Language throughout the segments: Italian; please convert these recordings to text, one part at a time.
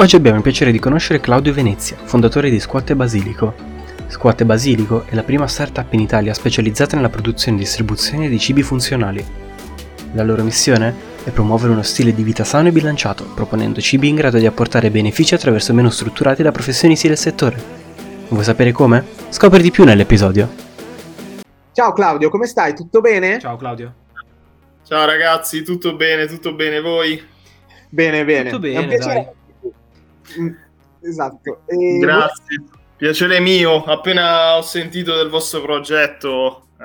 Oggi abbiamo il piacere di conoscere Claudio Venezia, fondatore di Squat Basilico. Squat Basilico è la prima startup in Italia specializzata nella produzione e distribuzione di cibi funzionali. La loro missione è promuovere uno stile di vita sano e bilanciato, proponendo cibi in grado di apportare benefici attraverso meno strutturati da professionisti del settore. Vuoi sapere come? Scopri di più nell'episodio. Ciao Claudio, come stai? Tutto bene? Ciao Claudio. Ciao ragazzi, tutto bene, tutto bene voi? Bene, bene. Tutto bene, dai. Esatto. E Grazie. Piacere mio, appena ho sentito del vostro progetto, eh,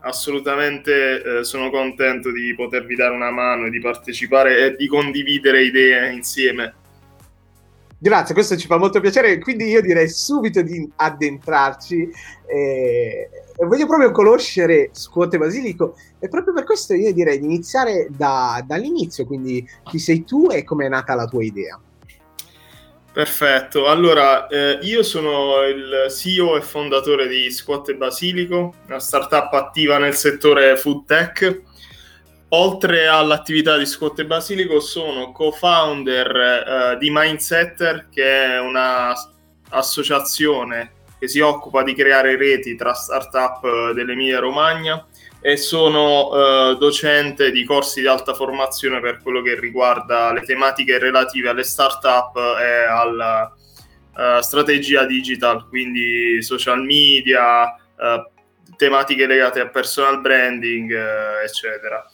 assolutamente eh, sono contento di potervi dare una mano e di partecipare e di condividere idee insieme. Grazie, questo ci fa molto piacere. Quindi io direi subito di addentrarci. eh, voglio proprio conoscere Scuote Basilico e proprio per questo io direi di iniziare da- dall'inizio. Quindi chi sei tu e come è nata la tua idea? Perfetto, allora eh, io sono il CEO e fondatore di Squat e Basilico, una startup attiva nel settore food tech. Oltre all'attività di Squat e Basilico sono co-founder eh, di Mindsetter, che è un'associazione che si occupa di creare reti tra startup eh, dell'Emilia Romagna e sono eh, docente di corsi di alta formazione per quello che riguarda le tematiche relative alle startup e alla eh, strategia digital, quindi social media, eh, tematiche legate a personal branding, eh, eccetera.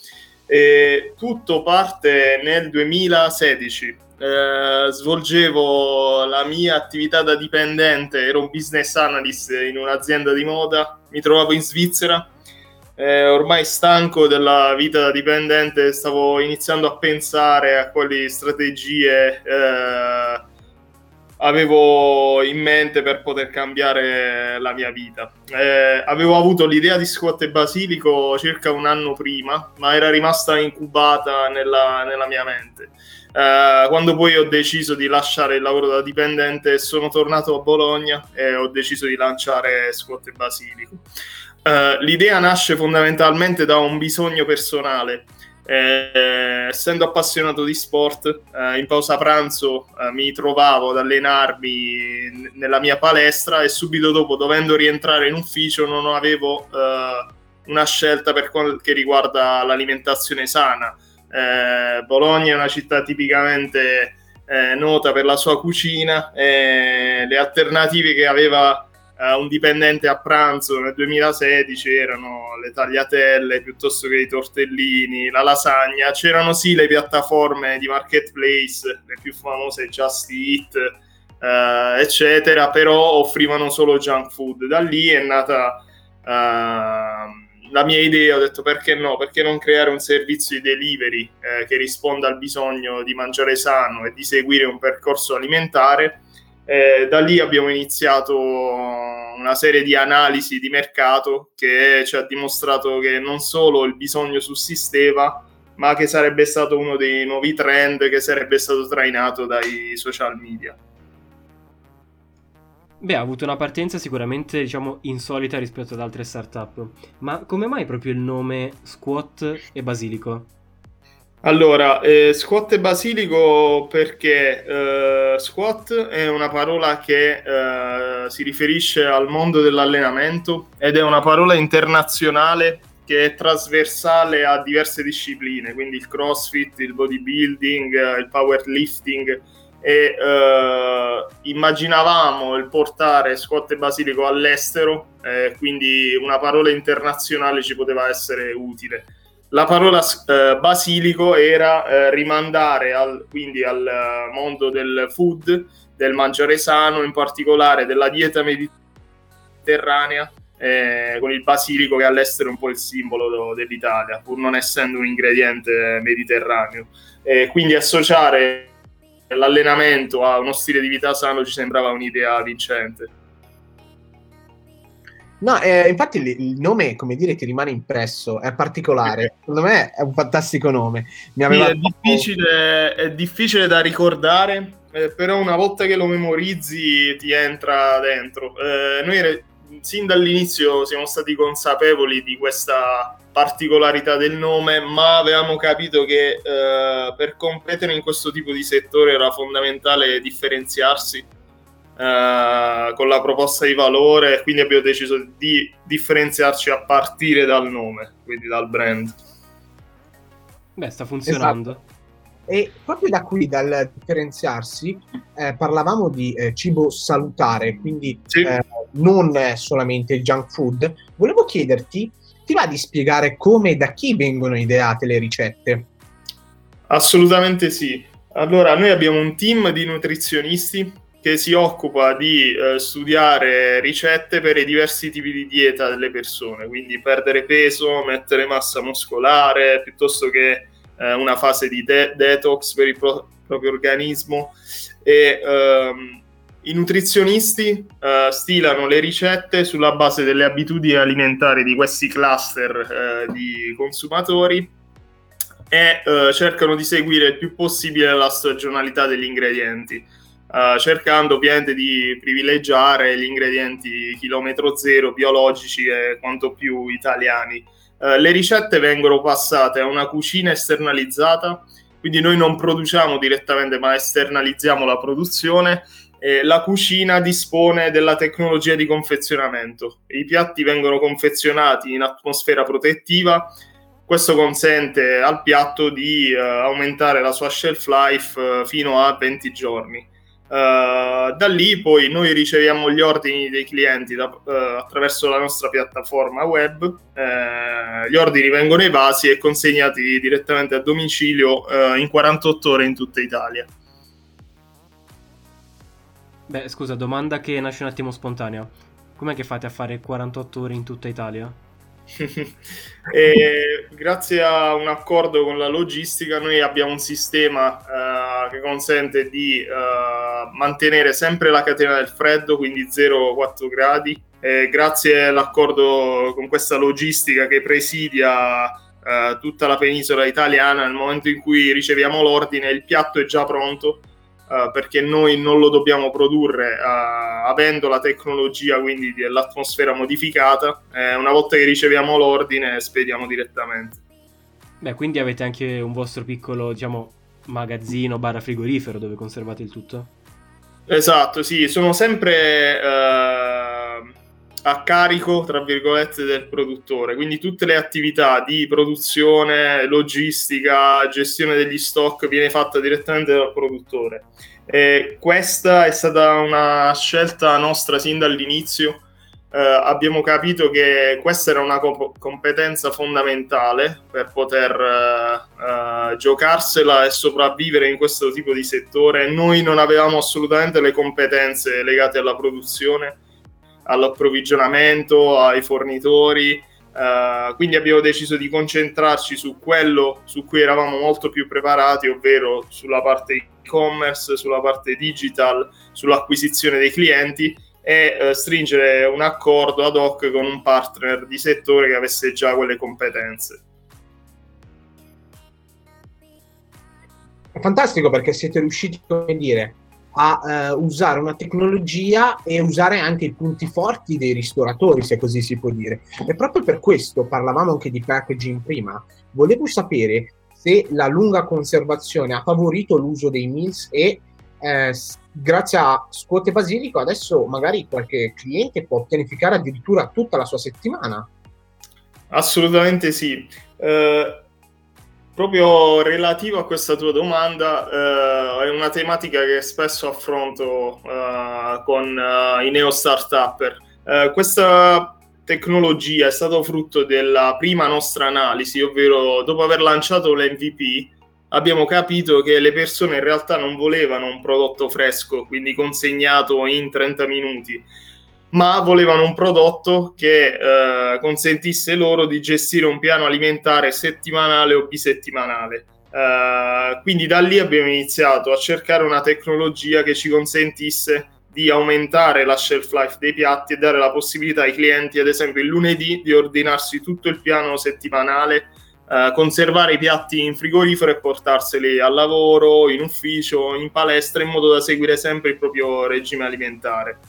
E tutto parte nel 2016. Eh, svolgevo la mia attività da dipendente, ero un business analyst in un'azienda di moda, mi trovavo in Svizzera eh, ormai stanco della vita da dipendente, stavo iniziando a pensare a quali strategie eh, avevo in mente per poter cambiare la mia vita. Eh, avevo avuto l'idea di Squat e Basilico circa un anno prima, ma era rimasta incubata nella, nella mia mente. Eh, quando poi ho deciso di lasciare il lavoro da dipendente, sono tornato a Bologna e ho deciso di lanciare Squat e Basilico. Eh, l'idea nasce fondamentalmente da un bisogno personale. Eh, essendo appassionato di sport, eh, in pausa pranzo eh, mi trovavo ad allenarmi n- nella mia palestra e subito dopo, dovendo rientrare in ufficio, non avevo eh, una scelta per quel che riguarda l'alimentazione sana. Eh, Bologna è una città tipicamente nota per la sua cucina e le alternative che aveva eh, un dipendente a pranzo nel 2016 erano le tagliatelle piuttosto che i tortellini, la lasagna. C'erano sì le piattaforme di marketplace, le più famose Just Eat, eh, eccetera, però offrivano solo junk food. Da lì è nata eh, la mia idea, ho detto perché no, perché non creare un servizio di delivery eh, che risponda al bisogno di mangiare sano e di seguire un percorso alimentare. Eh, da lì abbiamo iniziato una serie di analisi di mercato che ci ha dimostrato che non solo il bisogno sussisteva, ma che sarebbe stato uno dei nuovi trend che sarebbe stato trainato dai social media. Beh, ha avuto una partenza sicuramente, diciamo, insolita rispetto ad altre startup. Ma come mai proprio il nome Squat e Basilico? Allora, eh, squat e basilico perché eh, squat è una parola che eh, si riferisce al mondo dell'allenamento ed è una parola internazionale che è trasversale a diverse discipline, quindi il crossfit, il bodybuilding, eh, il powerlifting e eh, immaginavamo il portare squat e basilico all'estero, eh, quindi una parola internazionale ci poteva essere utile la parola eh, basilico era eh, rimandare al, quindi al eh, mondo del food, del mangiare sano, in particolare della dieta mediterranea, eh, con il basilico che all'estero è un po' il simbolo dell'Italia, pur non essendo un ingrediente mediterraneo. quindi associare l'allenamento a uno stile di vita sano ci sembrava un'idea vincente. No, eh, infatti il, nome, come dire, che rimane impresso, è particolare. Secondo me è un fantastico nome. Mi aveva... Sì, è, difficile, è difficile da ricordare, eh, però una volta che lo memorizzi ti entra dentro. Eh, noi re- sin dall'inizio siamo stati consapevoli di questa particolarità del nome, ma avevamo capito che eh, per competere in questo tipo di settore era fondamentale differenziarsi eh, con la proposta di valore, quindi abbiamo deciso di differenziarci a partire dal nome, quindi dal brand. Beh, sta funzionando. Esatto. E proprio da qui, dal differenziarsi, eh, parlavamo di eh, cibo salutare, quindi Sì. eh, non solamente il junk food. Volevo chiederti, ti va di spiegare come e da chi vengono ideate le ricette? Assolutamente sì. Allora, noi abbiamo un team di nutrizionisti che si occupa di eh, studiare ricette per i diversi tipi di dieta delle persone, quindi perdere peso, mettere massa muscolare, piuttosto che eh, una fase di de- detox per il pro- proprio organismo. E ehm, i nutrizionisti eh, stilano le ricette sulla base delle abitudini alimentari di questi cluster eh, di consumatori e eh, cercano di seguire il più possibile la stagionalità degli ingredienti, eh, cercando ovviamente di privilegiare gli ingredienti chilometro zero, biologici e quanto più italiani. Eh, le ricette vengono passate a una cucina esternalizzata, quindi noi non produciamo direttamente ma esternalizziamo la produzione e la cucina dispone della tecnologia di confezionamento. I piatti vengono confezionati in atmosfera protettiva questo consente al piatto di eh, aumentare la sua shelf life eh, fino a 20 giorni. Uh, da lì poi noi riceviamo gli ordini dei clienti da, uh, attraverso la nostra piattaforma web, uh, gli ordini vengono evasi e consegnati direttamente a domicilio in 48 ore in tutta Italia. Beh, scusa, domanda che nasce un attimo spontanea. Com'è che fate a fare 48 ore in tutta Italia? grazie a un accordo con la logistica noi abbiamo un sistema uh, che consente di uh, mantenere sempre la catena del freddo, quindi 0,4 gradi. E grazie all'accordo con questa logistica che presidia uh, tutta la penisola italiana, nel momento in cui riceviamo l'ordine il piatto è già pronto. Uh, perché noi non lo dobbiamo produrre uh, avendo la tecnologia quindi dell'atmosfera modificata eh, una volta che riceviamo l'ordine spediamo direttamente. Beh quindi avete anche un vostro piccolo diciamo magazzino barra frigorifero dove conservate il tutto? Esatto sì sono sempre uh, a carico tra virgolette del produttore. Quindi tutte le attività di produzione logistica gestione degli stock viene fatta direttamente dal produttore. E questa è stata una scelta nostra sin dall'inizio. Eh, abbiamo capito che questa era una comp- competenza fondamentale per poter eh, giocarsela e sopravvivere in questo tipo di settore. Noi non avevamo assolutamente le competenze legate alla produzione all'approvvigionamento, ai fornitori. Uh, quindi abbiamo deciso di concentrarci su quello su cui eravamo molto più preparati, ovvero sulla parte e-commerce, sulla parte digital, sull'acquisizione dei clienti e uh, stringere un accordo ad hoc con un partner di settore che avesse già quelle competenze. Fantastico perché siete riusciti, come dire, a uh, usare una tecnologia e usare anche i punti forti dei ristoratori, se così si può dire. E proprio per questo parlavamo anche di packaging prima. Volevo sapere se la lunga conservazione ha favorito l'uso dei meals e eh, grazie a Scuote Basilico adesso magari qualche cliente può pianificare addirittura tutta la sua settimana. Assolutamente sì. Uh proprio relativo a questa tua domanda, eh, è una tematica che spesso affronto eh, con eh, i neo startupper. Eh, questa tecnologia è stata frutto della prima nostra analisi, ovvero dopo aver lanciato l'MVP abbiamo capito che le persone in realtà non volevano un prodotto fresco, quindi consegnato in 30 minuti ma volevano un prodotto che eh, consentisse loro di gestire un piano alimentare settimanale o bisettimanale. Uh, quindi da lì abbiamo iniziato a cercare una tecnologia che ci consentisse di aumentare la shelf life dei piatti e dare la possibilità ai clienti, ad esempio il lunedì, di ordinarsi tutto il piano settimanale, uh, conservare i piatti in frigorifero e portarseli al lavoro, in ufficio, in palestra, in modo da seguire sempre il proprio regime alimentare.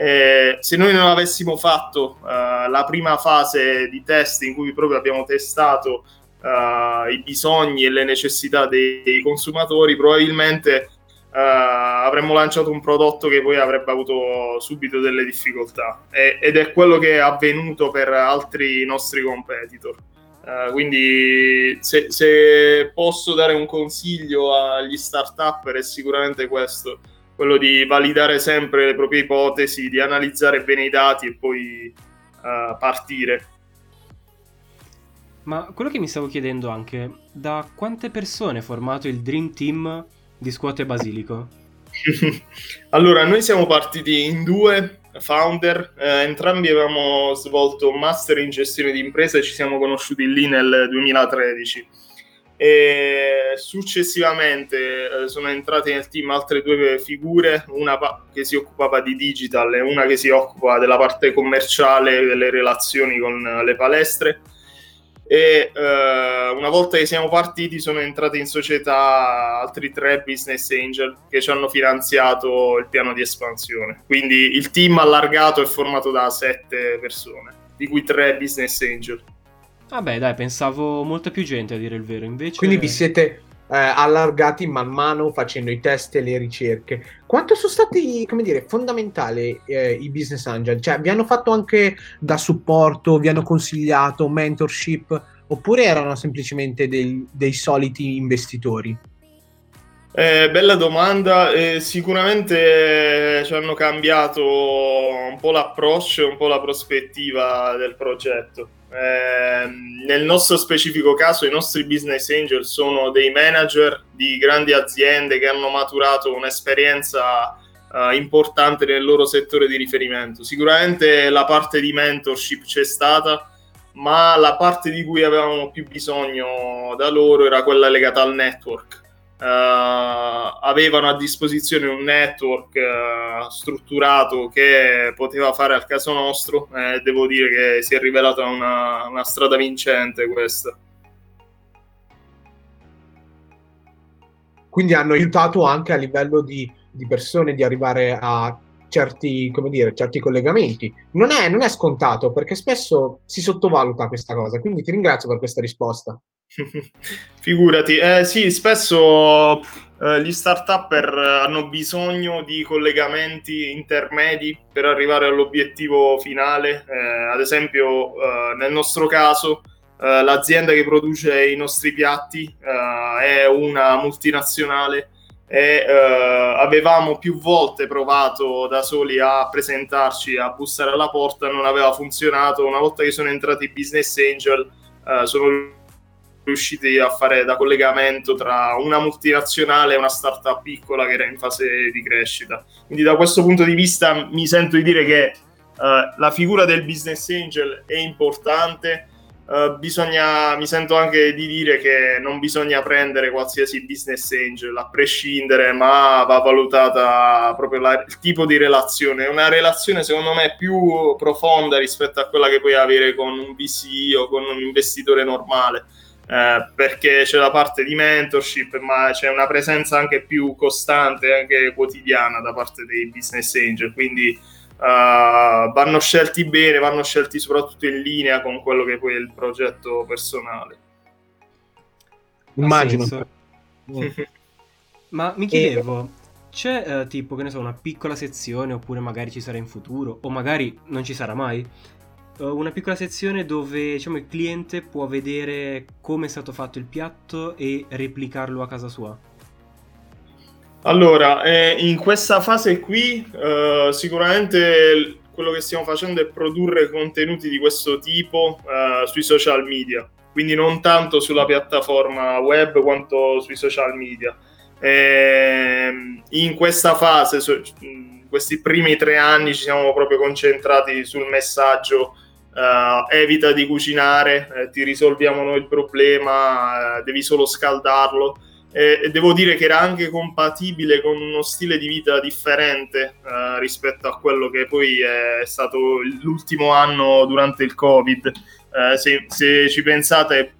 Eh, se noi non avessimo fatto uh, la prima fase di test in cui proprio abbiamo testato uh, i bisogni e le necessità dei, dei consumatori, probabilmente uh, avremmo lanciato un prodotto che poi avrebbe avuto subito delle difficoltà. E, ed è quello che è avvenuto per altri nostri competitor. Uh, quindi se, se, posso dare un consiglio agli startup è sicuramente questo, quello di validare sempre le proprie ipotesi, di analizzare bene i dati e poi uh, partire. Ma quello che mi stavo chiedendo anche, da quante persone è formato il Dream Team di Scuote Basilico? allora, noi siamo partiti in due founder, eh, entrambi avevamo svolto un master in gestione di impresa e ci siamo conosciuti lì nel 2013. E successivamente eh, sono entrate nel team altre due figure, una che si occupava di digital e una che si occupa della parte commerciale delle relazioni con le palestre e uh, una volta che siamo partiti sono entrati in società altri tre business angel che ci hanno finanziato il piano di espansione. Quindi il team allargato è formato da sette persone, di cui tre business angel. Vabbè, dai, pensavo molta più gente a dire il vero, invece... Quindi vi siete eh, allargati man mano facendo i test e le ricerche. Quanto sono stati, come dire, fondamentali eh, i business angel? Cioè, vi hanno fatto anche da supporto, vi hanno consigliato mentorship, oppure erano semplicemente dei, dei soliti investitori? Eh, bella domanda, eh, sicuramente ci hanno cambiato un po' l'approccio e un po' la prospettiva del progetto. Eh, nel nostro specifico caso i nostri business angel sono dei manager di grandi aziende che hanno maturato un'esperienza uh, importante nel loro settore di riferimento. Sicuramente la parte di mentorship c'è stata, ma la parte di cui avevamo più bisogno da loro era quella legata al network Uh, avevano a disposizione un network uh, strutturato che poteva fare al caso nostro eh, devo dire che si è rivelata una, una strada vincente questa. Quindi hanno aiutato anche a livello di, di persone di arrivare a certi, come dire, certi collegamenti. Non è, non è scontato perché spesso si sottovaluta questa cosa, quindi ti ringrazio per questa risposta. Figurati, eh, sì, spesso eh, gli start-upper hanno bisogno di collegamenti intermedi per arrivare all'obiettivo finale. Eh, ad esempio, eh, nel nostro caso, eh, l'azienda che produce i nostri piatti eh, è una multinazionale e avevamo più volte provato da soli a presentarci, a bussare alla porta, non aveva funzionato. Una volta che sono entrati business angel, sono riusciti a fare da collegamento tra una multinazionale e una startup piccola che era in fase di crescita. Quindi da questo punto di vista mi sento di dire che uh, la figura del business angel è importante. Uh, bisogna, mi sento anche di dire che non bisogna prendere qualsiasi business angel a prescindere, ma va valutata proprio la, il tipo di relazione. Una relazione secondo me più profonda rispetto a quella che puoi avere con un VC o con un investitore normale eh, perché c'è la parte di mentorship, ma c'è una presenza anche più costante, anche quotidiana da parte dei business angel, quindi uh, vanno scelti bene, vanno scelti soprattutto in linea con quello che poi è il progetto personale. Immagino. ma mi chiedevo, c'è uh, tipo, che ne so, una piccola sezione, oppure magari ci sarà in futuro, o magari non ci sarà mai, eh, una piccola sezione dove diciamo, il cliente può vedere come è stato fatto il piatto e replicarlo a casa sua. Allora, eh, in questa fase qui eh, sicuramente quello che stiamo facendo è produrre contenuti di questo tipo eh, sui social media, quindi non tanto sulla piattaforma web quanto sui social media. Ehm, in questa fase, in questi primi tre anni, ci siamo proprio concentrati sul messaggio Uh, evita di cucinare, eh, ti risolviamo noi il problema, eh, devi solo scaldarlo. E, devo dire che era anche compatibile con uno stile di vita differente uh, rispetto a quello che poi è stato l'ultimo anno durante il Covid. Uh, se, se, ci pensate,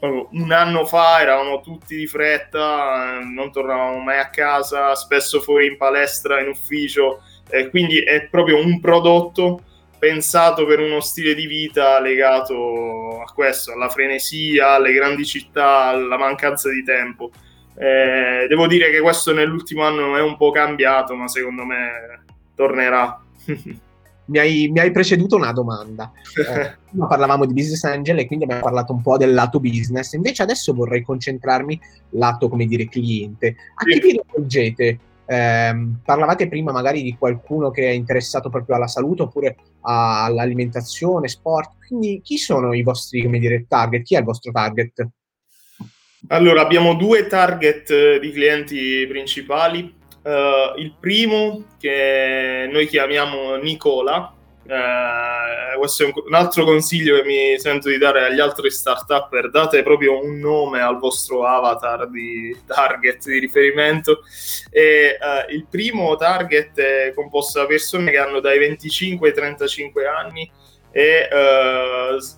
un anno fa eravamo tutti di fretta, non tornavamo mai a casa, spesso fuori in palestra, in ufficio Eh, quindi è proprio un prodotto pensato per uno stile di vita legato a questo, alla frenesia, alle grandi città, alla mancanza di tempo. Eh, devo dire che questo nell'ultimo anno è un po' cambiato, ma secondo me tornerà. mi hai, mi hai, preceduto una domanda. Eh, prima parlavamo di business angel e quindi abbiamo parlato un po' del lato business, invece adesso vorrei concentrarmi lato, come dire, cliente. A chi vi rivolgete? Eh, parlavate prima magari di qualcuno che è interessato proprio alla salute oppure all'alimentazione, sport, quindi chi sono i vostri, come dire, target? Chi è il vostro target? Allora, abbiamo due target eh, di clienti principali. Uh, il primo che noi chiamiamo Nicola, uh, questo è un, un, altro consiglio che mi sento di dare agli altri startup, date proprio un nome al vostro avatar di target di riferimento. E, uh, il primo target è composto da persone che hanno dai 25 ai 35 anni e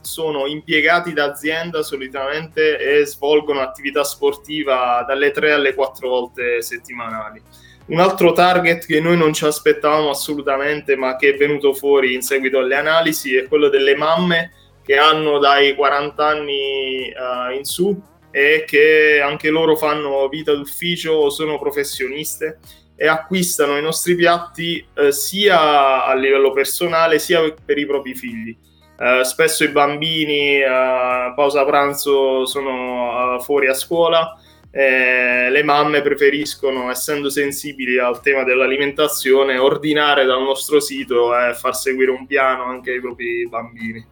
sono impiegati d'azienda solitamente e svolgono attività sportiva dalle 3 alle 4 volte settimanali un altro target che noi non ci aspettavamo assolutamente, ma che è venuto fuori in seguito alle analisi, è quello delle mamme che hanno dai 40 anni uh, in su e che anche loro fanno vita d'ufficio o sono professioniste e acquistano i nostri piatti uh, sia a livello personale sia per i propri figli. Uh, spesso i bambini a pausa pranzo sono fuori a scuola eh, le mamme preferiscono, essendo sensibili al tema dell'alimentazione, ordinare dal nostro sito e far seguire un piano anche ai propri bambini.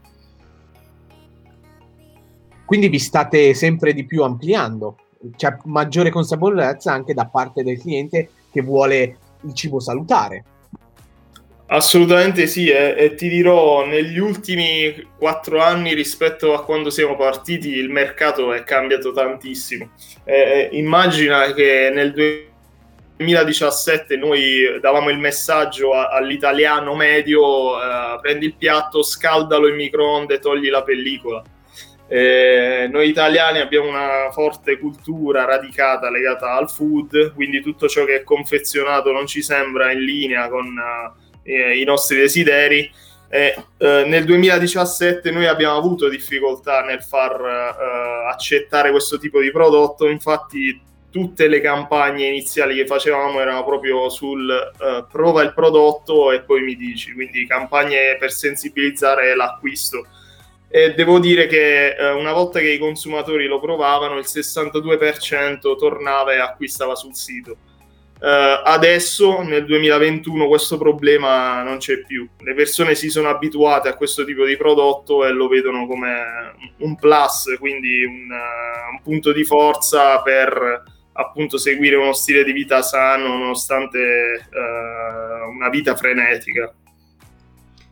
Quindi vi state sempre di più ampliando, c'è maggiore consapevolezza anche da parte del cliente che vuole il cibo salutare. Assolutamente sì, e, e, ti dirò, negli ultimi quattro anni rispetto a quando siamo partiti il mercato è cambiato tantissimo. Eh, immagina che nel 2017 noi davamo il messaggio a, all'italiano medio, eh, prendi il piatto, scaldalo in microonde, togli la pellicola. Eh, noi italiani abbiamo una forte cultura radicata legata al food, quindi tutto ciò che è confezionato non ci sembra in linea con... Eh, i nostri desideri. Eh, eh, nel 2017 noi abbiamo avuto difficoltà nel far eh, accettare questo tipo di prodotto, infatti tutte le campagne iniziali che facevamo erano proprio sul uh, prova il prodotto e poi mi dici, quindi campagne per sensibilizzare l'acquisto. E devo dire che uh, una volta che i consumatori lo provavano, il 62% tornava e acquistava sul sito. Uh, adesso nel 2021 questo problema non c'è più. Le persone si sono abituate a questo tipo di prodotto e lo vedono come un plus, quindi un, uh, un punto di forza per appunto seguire uno stile di vita sano nonostante uh, una vita frenetica.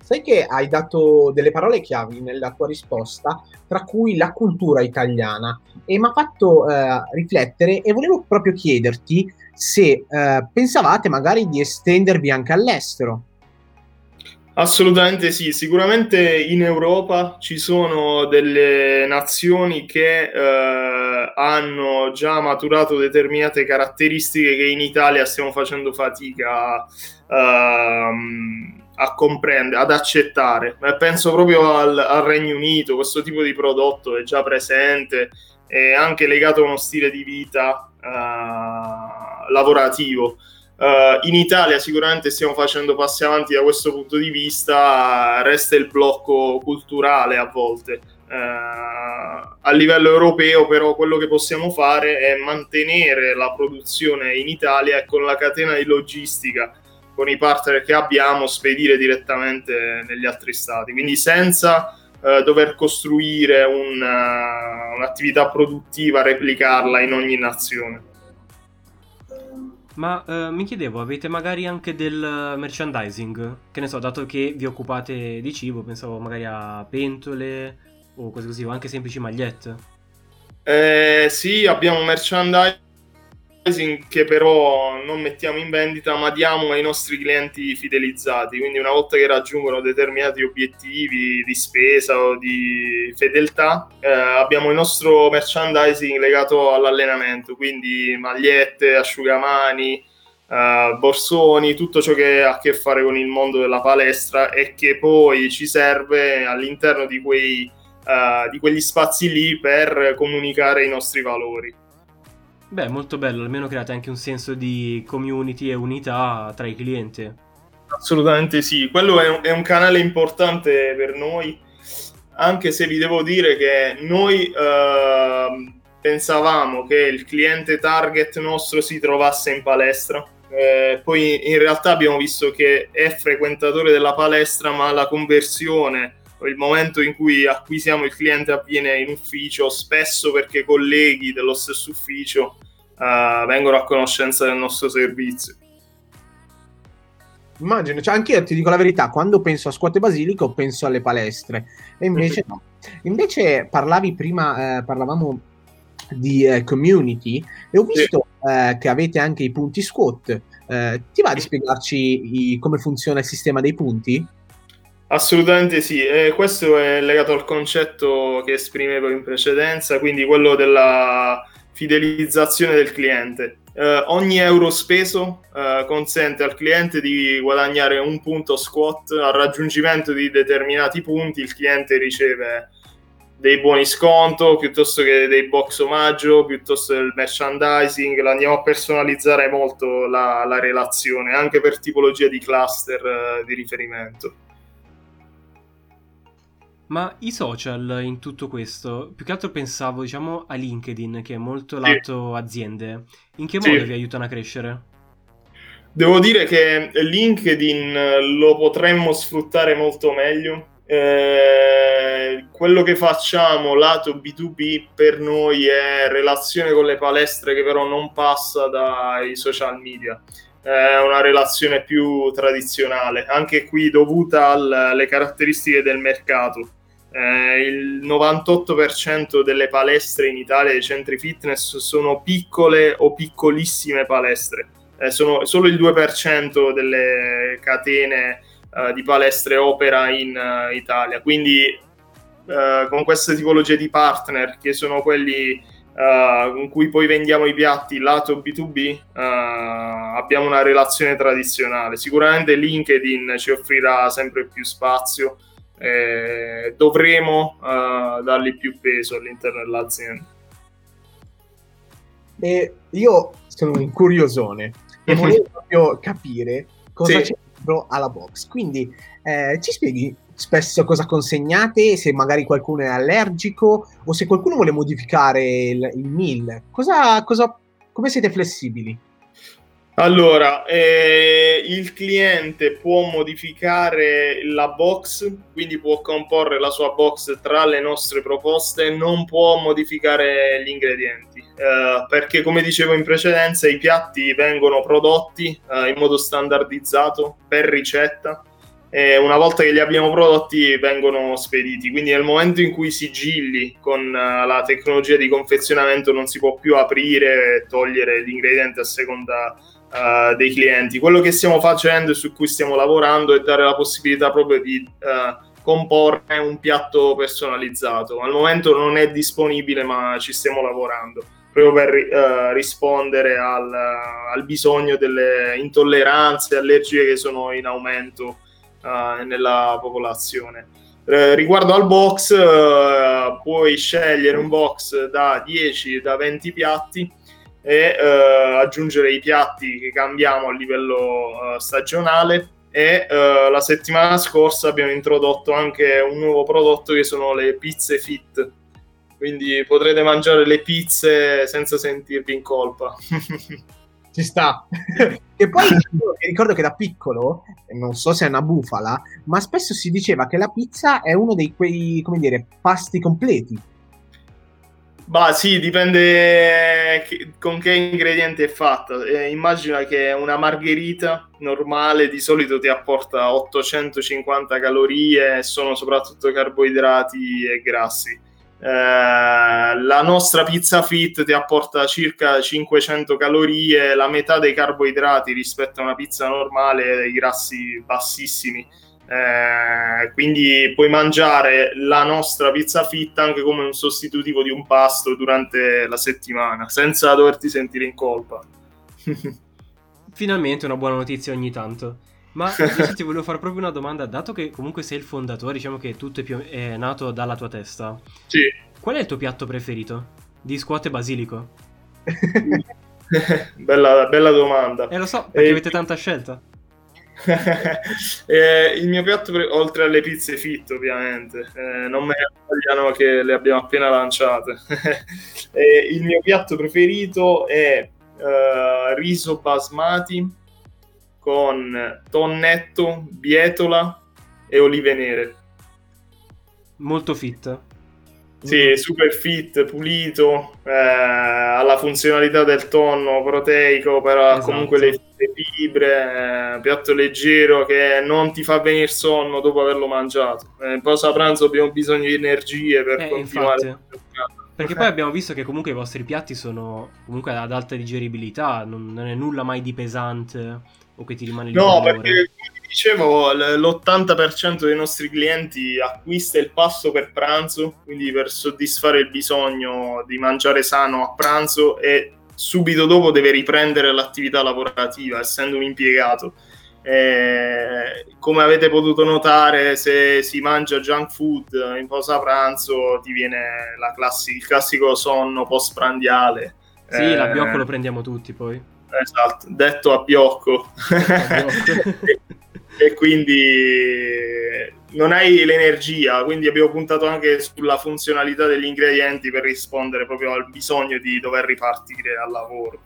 Sai che hai dato delle parole chiavi nella tua risposta, tra cui la cultura italiana, e mi ha fatto riflettere e volevo proprio chiederti se eh, pensavate magari di estendervi anche all'estero. Assolutamente sì, sicuramente in Europa ci sono delle nazioni che eh, hanno già maturato determinate caratteristiche che in Italia stiamo facendo fatica uh, a comprendere, ad accettare. Penso proprio al, al, Regno Unito, questo tipo di prodotto è già presente, è anche legato a uno stile di vita. Uh, lavorativo. Uh, in Italia sicuramente stiamo facendo passi avanti da questo punto di vista, resta il blocco culturale a volte. Uh, a livello europeo però quello che possiamo fare è mantenere la produzione in Italia e con la catena di logistica, con i partner che abbiamo, spedire direttamente negli altri stati, quindi senza uh, dover costruire un, un'attività produttiva, replicarla in ogni nazione. Ma eh, mi chiedevo, avete magari anche del merchandising? Che ne so, dato che vi occupate di cibo, pensavo magari a pentole o cose così, o anche semplici magliette. Eh, sì, abbiamo merchandising che però non mettiamo in vendita, ma diamo ai nostri clienti fidelizzati. Quindi una volta che raggiungono determinati obiettivi di spesa o di fedeltà, eh, abbiamo il nostro merchandising legato all'allenamento, quindi magliette, asciugamani, uh, borsoni, tutto ciò che ha a che fare con il mondo della palestra e che poi ci serve all'interno di, quei, uh, di quegli spazi lì per comunicare i nostri valori. Beh, molto bello, almeno create anche un senso di community e unità tra i clienti. Assolutamente sì, quello è un, è un canale importante per noi, anche se vi devo dire che noi uh, pensavamo che il cliente target nostro si trovasse in palestra eh, poi in realtà abbiamo visto che è frequentatore della palestra, ma la conversione il momento in cui acquisiamo il cliente avviene in ufficio, spesso perché colleghi dello stesso ufficio eh, vengono a conoscenza del nostro servizio. Immagino, cioè anche io ti dico la verità, quando penso a scuote basilico penso alle palestre, e invece no. Invece parlavi prima, eh, parlavamo di eh, community e ho visto sì. eh, che avete anche i punti squat. Eh, ti va di spiegarci i, come funziona il sistema dei punti? Assolutamente sì, e questo è legato al concetto che esprimevo in precedenza, quindi quello della fidelizzazione del cliente. Eh, ogni euro speso eh, consente al cliente di guadagnare un punto squat al raggiungimento di determinati punti, il cliente riceve dei buoni sconto piuttosto che dei box omaggio, piuttosto del merchandising, andiamo a personalizzare molto la, la relazione, anche per tipologia di cluster eh, di riferimento. Ma i social in tutto questo, più che altro pensavo diciamo a LinkedIn che è molto lato sì. aziende, in che modo sì. vi aiutano a crescere? Devo dire che LinkedIn lo potremmo sfruttare molto meglio eh, quello che facciamo lato B2B per noi è relazione con le palestre che però non passa dai social media è una relazione più tradizionale anche qui dovuta alle caratteristiche del mercato eh, il 98% delle palestre in Italia dei centri fitness sono piccole o piccolissime palestre eh, sono solo il 2% delle catene uh, di palestre opera in uh, Italia. Quindi uh, con queste tipologie di partner, che sono quelli con cui poi vendiamo i piatti lato B2B, abbiamo una relazione tradizionale. Sicuramente LinkedIn ci offrirà sempre più spazio. Eh, dovremo dargli più peso all'interno dell'azienda. E io sono un curiosone e volevo proprio capire cosa sì. c'è dentro alla box. Quindi eh, ci spieghi spesso cosa consegnate, se magari qualcuno è allergico o se qualcuno vuole modificare il, il meal. Cosa, cosa, come siete flessibili? Allora, eh, il cliente può modificare la box, quindi può comporre la sua box tra le nostre proposte, non può modificare gli ingredienti, eh, perché come dicevo in precedenza i piatti vengono prodotti eh, in modo standardizzato per ricetta e una volta che li abbiamo prodotti vengono spediti, quindi nel momento in cui sigilli con uh, la tecnologia di confezionamento non si può più aprire e togliere gli ingredienti a seconda uh, dei clienti. Quello che stiamo facendo e su cui stiamo lavorando è dare la possibilità proprio di uh, comporre un piatto personalizzato. Al momento non è disponibile, ma ci stiamo lavorando proprio per uh, rispondere al, al, bisogno delle intolleranze allergiche che sono in aumento nella popolazione. Riguardo al box, puoi scegliere un box da 10 da 20 piatti e uh, aggiungere i piatti che cambiamo a livello uh, stagionale. E uh, la settimana scorsa abbiamo introdotto anche un nuovo prodotto che sono le pizze fit. Quindi potrete mangiare le pizze senza sentirvi in colpa. Ci sta. E poi ricordo che da piccolo non so se è una bufala ma spesso si diceva che la pizza è uno dei quei come dire pasti completi Bah sì, dipende con che ingredienti è fatta. Eh, immagina che una margherita normale di solito ti apporta 850 calorie sono soprattutto carboidrati e grassi. Eh, la nostra pizza fit ti apporta circa 500 calorie, la metà dei carboidrati rispetto a una pizza normale dei grassi bassissimi eh, quindi puoi mangiare la nostra pizza fitta anche come un sostitutivo di un pasto durante la settimana senza doverti sentire in colpa. Finalmente una buona notizia ogni tanto. Ma invece ti volevo fare proprio una domanda, dato che comunque sei il fondatore, diciamo che tutto è, più, è nato dalla tua testa. Sì. Qual è il tuo piatto preferito? Di scuote basilico? bella, bella domanda. Eh lo so, perché eh, avete tanta scelta. eh, il mio piatto, pre- oltre alle pizze fit, ovviamente, eh, non me ne vogliano che le abbiamo appena lanciate. eh, il mio piatto preferito è uh, riso basmati con tonnetto, bietola e olive nere. Molto fit. Sì, super fit, pulito, eh, ha la funzionalità del tonno proteico, però esatto. comunque le, le fibre, eh, piatto leggero che non ti fa venire sonno dopo averlo mangiato. Eh, in pausa pranzo abbiamo bisogno di energie per eh, continuare. Infatti. Perché poi abbiamo visto che comunque i vostri piatti sono comunque ad alta digeribilità, non, non è nulla mai di pesante o che ti rimane lì. No, perché come dicevo, l'80% dei nostri clienti acquista il pasto per pranzo, quindi per soddisfare il bisogno di mangiare sano a pranzo e subito dopo deve riprendere l'attività lavorativa, essendo un impiegato. Eh, come avete potuto notare, se si mangia junk food in pausa pranzo, ti viene classi- il classico sonno postprandiale. Sì, eh, l'abbiocco lo prendiamo tutti poi. Esatto, detto a biocco. e quindi non hai l'energia, quindi abbiamo puntato anche sulla funzionalità degli ingredienti per rispondere proprio al bisogno di dover ripartire al lavoro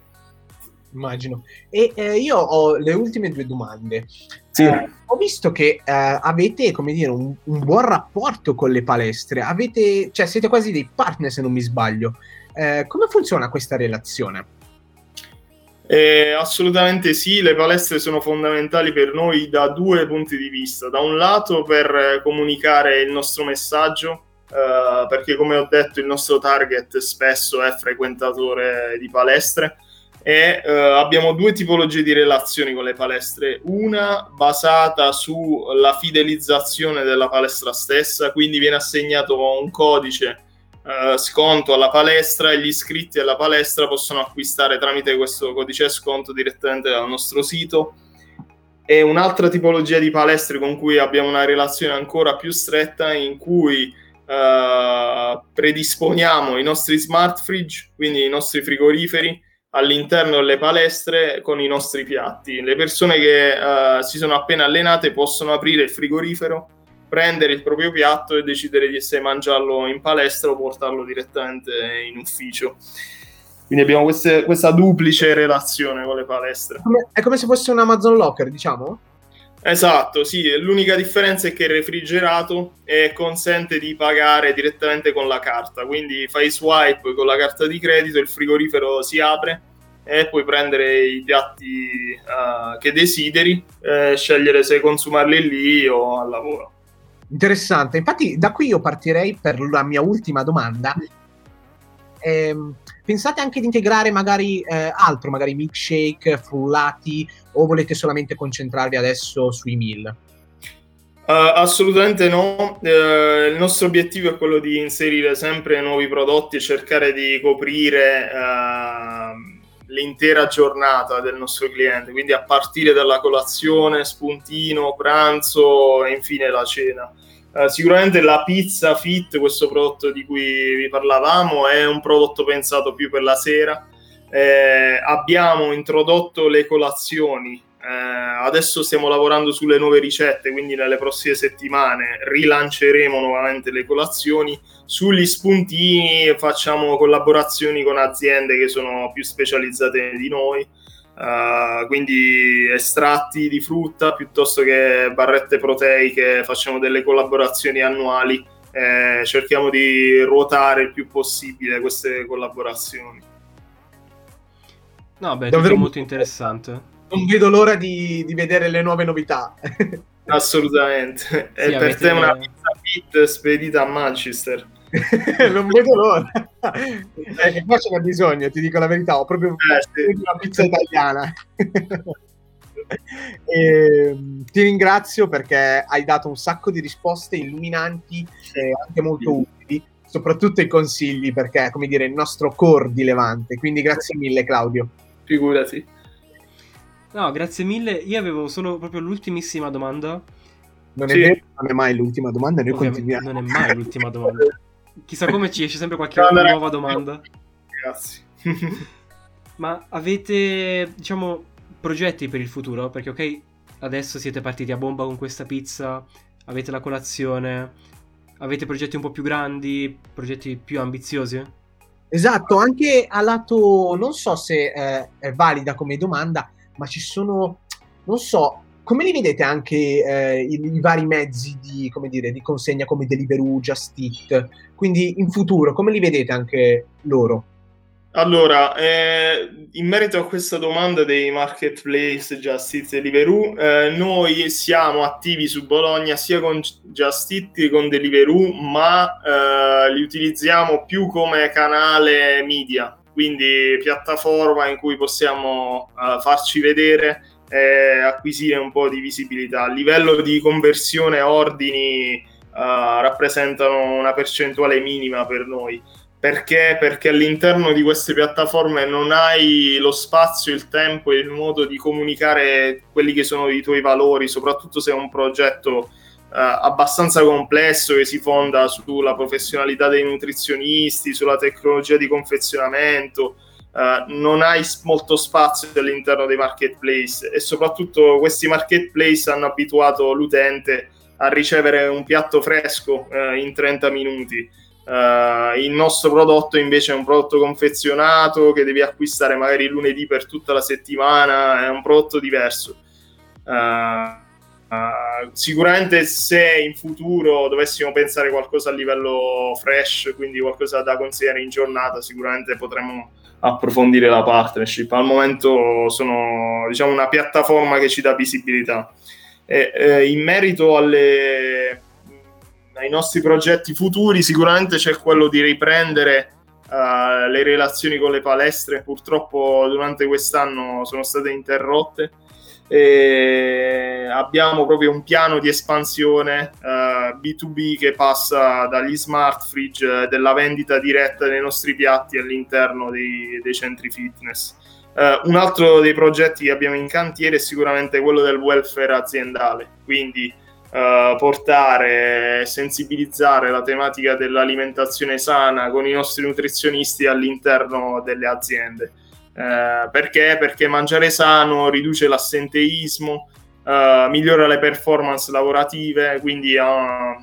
immagino. E eh, io ho le ultime due domande. Sì. Eh, ho visto che eh, avete, come dire, un, un, buon rapporto con le palestre. Avete, cioè, siete quasi dei partner, se non mi sbaglio. Eh, come funziona questa relazione? Eh, assolutamente sì, le palestre sono fondamentali per noi da due punti di vista. Da un lato per comunicare il nostro messaggio, Uh, perché come ho detto il nostro target spesso è frequentatore di palestre e uh, abbiamo due tipologie di relazioni con le palestre, una basata sulla fidelizzazione della palestra stessa, quindi viene assegnato un codice uh, sconto alla palestra e gli iscritti alla palestra possono acquistare tramite questo codice sconto direttamente dal nostro sito. E un'altra tipologia di palestre con cui abbiamo una relazione ancora più stretta in cui uh, predisponiamo i nostri smart fridge, quindi i nostri frigoriferi, all'interno delle palestre con i nostri piatti. Le persone che uh, si sono appena allenate possono aprire il frigorifero, prendere il proprio piatto e decidere di se mangiarlo in palestra o portarlo direttamente in ufficio. Quindi abbiamo queste, questa duplice relazione con le palestre. È come se fosse un Amazon Locker, diciamo? Esatto, sì, l'unica differenza è che è refrigerato e consente di pagare direttamente con la carta, quindi fai swipe con la carta di credito, il frigorifero si apre e puoi prendere i piatti uh, che desideri, eh, scegliere se consumarli lì o al lavoro. Interessante, infatti da qui io partirei per la mia ultima domanda. Eh, pensate anche di integrare magari eh, altro, magari milkshake, frullati, o volete solamente concentrarvi adesso sui meal? Uh, assolutamente no, uh, il nostro obiettivo è quello di inserire sempre nuovi prodotti e cercare di coprire uh, l'intera giornata del nostro cliente, quindi a partire dalla colazione, spuntino, pranzo e infine la cena. Uh, sicuramente la pizza fit, questo prodotto di cui vi parlavamo, è un prodotto pensato più per la sera. Eh, abbiamo introdotto le colazioni eh, adesso stiamo lavorando sulle nuove ricette, quindi nelle prossime settimane rilanceremo nuovamente le colazioni. Sugli spuntini facciamo collaborazioni con aziende che sono più specializzate di noi, uh, quindi estratti di frutta piuttosto che barrette proteiche, facciamo delle collaborazioni annuali. Eh, cerchiamo di ruotare il più possibile queste collaborazioni. No, beh, è molto interessante non vedo l'ora di, di vedere le nuove novità. Assolutamente. Sì, e per avete... te una pizza fit spedita a Manchester. non vedo l'ora. Eh, qua ce n'è bisogno, ti dico la verità. Ho proprio eh, sì. una pizza italiana. e, ehm, ti ringrazio perché hai dato un sacco di risposte illuminanti e anche molto utili, soprattutto i consigli perché, come dire, il nostro core di Levante. Quindi grazie mille Claudio. Figurati. No, grazie mille. Io avevo solo proprio l'ultimissima domanda. Non Sì. è vero, non è mai l'ultima domanda, noi Ovviamente continuiamo. non è mai l'ultima domanda. Chissà come ci esce sempre qualche no. nuova domanda. Ragazzi. Ma avete, diciamo, progetti per il futuro? Perché, ok, adesso siete partiti a bomba con questa pizza, avete la colazione, avete progetti un po' più grandi, progetti più ambiziosi? Esatto, anche a lato, non so se eh, è valida come domanda, ma ci sono, non so, come li vedete anche eh, i, i vari mezzi di, dire, di consegna come Deliveroo, Just Eat? Quindi in futuro, come li vedete anche loro? Allora, eh, in merito a questa domanda dei marketplace Just Eat e Deliveroo, eh, noi siamo attivi su Bologna sia con Just Eat che con Deliveroo, ma eh, li utilizziamo più come canale media, quindi piattaforma in cui possiamo eh, farci vedere e acquisire un po' di visibilità. A livello di conversione ordini eh, rappresentano una percentuale minima per noi. Perché? Perché all'interno di queste piattaforme non hai lo spazio, il tempo e il modo di comunicare quelli che sono i tuoi valori, soprattutto se è un progetto eh, abbastanza complesso che si fonda sulla professionalità dei nutrizionisti, sulla tecnologia di confezionamento. eh, non hai molto spazio all'interno dei marketplace e soprattutto questi marketplace hanno abituato l'utente a ricevere un piatto fresco eh, in 30 minuti. Uh, il nostro prodotto invece è un prodotto confezionato che devi acquistare magari lunedì per tutta la settimana, è un prodotto diverso. Uh, uh, sicuramente se in futuro dovessimo pensare qualcosa a livello fresh, quindi qualcosa da consigliare in giornata, sicuramente potremmo approfondire la partnership. Al momento sono diciamo una piattaforma che ci dà visibilità. E, eh, in merito alle ai nostri progetti futuri sicuramente c'è quello di riprendere uh, le relazioni con le palestre purtroppo durante quest'anno sono state interrotte e abbiamo proprio un piano di espansione uh, B2B che passa dagli smart fridge eh, della vendita diretta dei nostri piatti all'interno dei, dei centri fitness uh, un altro dei progetti che abbiamo in cantiere è sicuramente quello del welfare aziendale quindi Uh, portare, sensibilizzare la tematica dell'alimentazione sana con i nostri nutrizionisti all'interno delle aziende. Uh, perché? Perché mangiare sano riduce l'assenteismo, uh, migliora le performance lavorative, quindi ha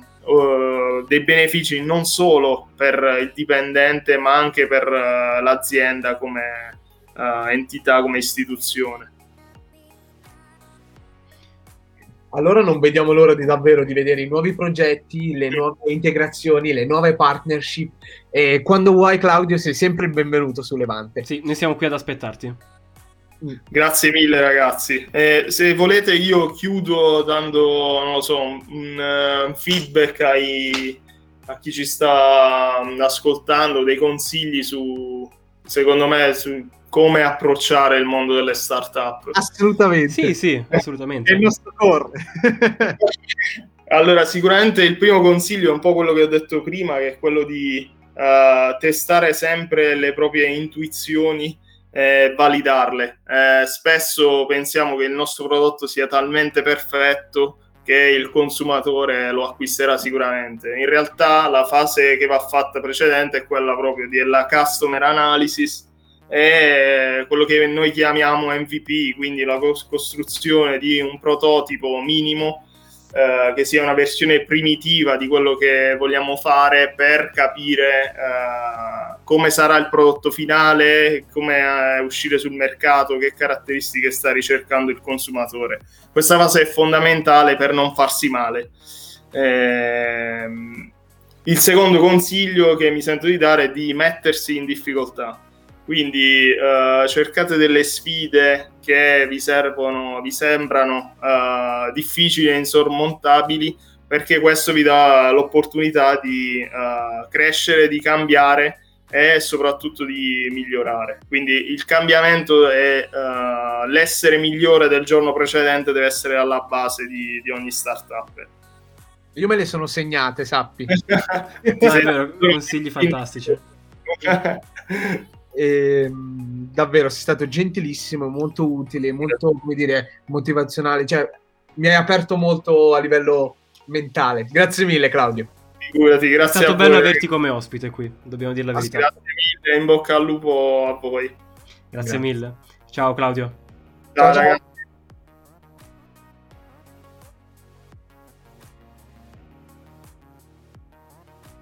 dei benefici non solo per il dipendente, ma anche per l'azienda come entità, come istituzione. Allora non vediamo l'ora di davvero di vedere i nuovi progetti, le nuove integrazioni, le nuove partnership. E quando vuoi, Claudio, sei sempre il benvenuto su Levante. Sì, noi siamo qui ad aspettarti. Grazie mille, ragazzi. Eh, se volete, io chiudo dando, non lo so, un, un uh, feedback ai, a chi ci sta ascoltando, dei consigli su, secondo me, su come approcciare il mondo delle startup. Assolutamente. Sì, sì, assolutamente. È il nostro core. allora, sicuramente il primo consiglio è un po' quello che ho detto prima, che è quello di uh, testare sempre le proprie intuizioni e validarle. Eh, spesso pensiamo che il nostro prodotto sia talmente perfetto che il consumatore lo acquisterà sicuramente. In realtà la fase che va fatta precedente è quella proprio della customer analysis, è quello che noi chiamiamo MVP, quindi la costruzione di un prototipo minimo eh, che sia una versione primitiva di quello che vogliamo fare per capire eh, come sarà il prodotto finale, come eh, uscire sul mercato, che caratteristiche sta ricercando il consumatore. Questa fase è fondamentale per non farsi male. Ehm, il secondo consiglio che mi sento di dare è di mettersi in difficoltà quindi uh, cercate delle sfide che vi servono, vi sembrano uh, difficili e insormontabili, perché questo vi dà l'opportunità di uh, crescere, di cambiare e soprattutto di migliorare. Quindi il cambiamento e l'essere migliore del giorno precedente deve essere alla base di, di ogni startup. Io me le sono segnate, sappi. vero, consigli fantastici. E, mh, davvero sei stato gentilissimo, molto utile, molto come dire, motivazionale. Cioè, mi hai aperto molto a livello mentale. Grazie mille, Claudio. Figurati, È grazie stato a bello voi. averti come ospite qui, dobbiamo dire la verità. Grazie mille, in bocca al lupo a voi. Grazie Grazie. mille. Ciao Claudio. Ciao, Ciao, ciao. ragazzi.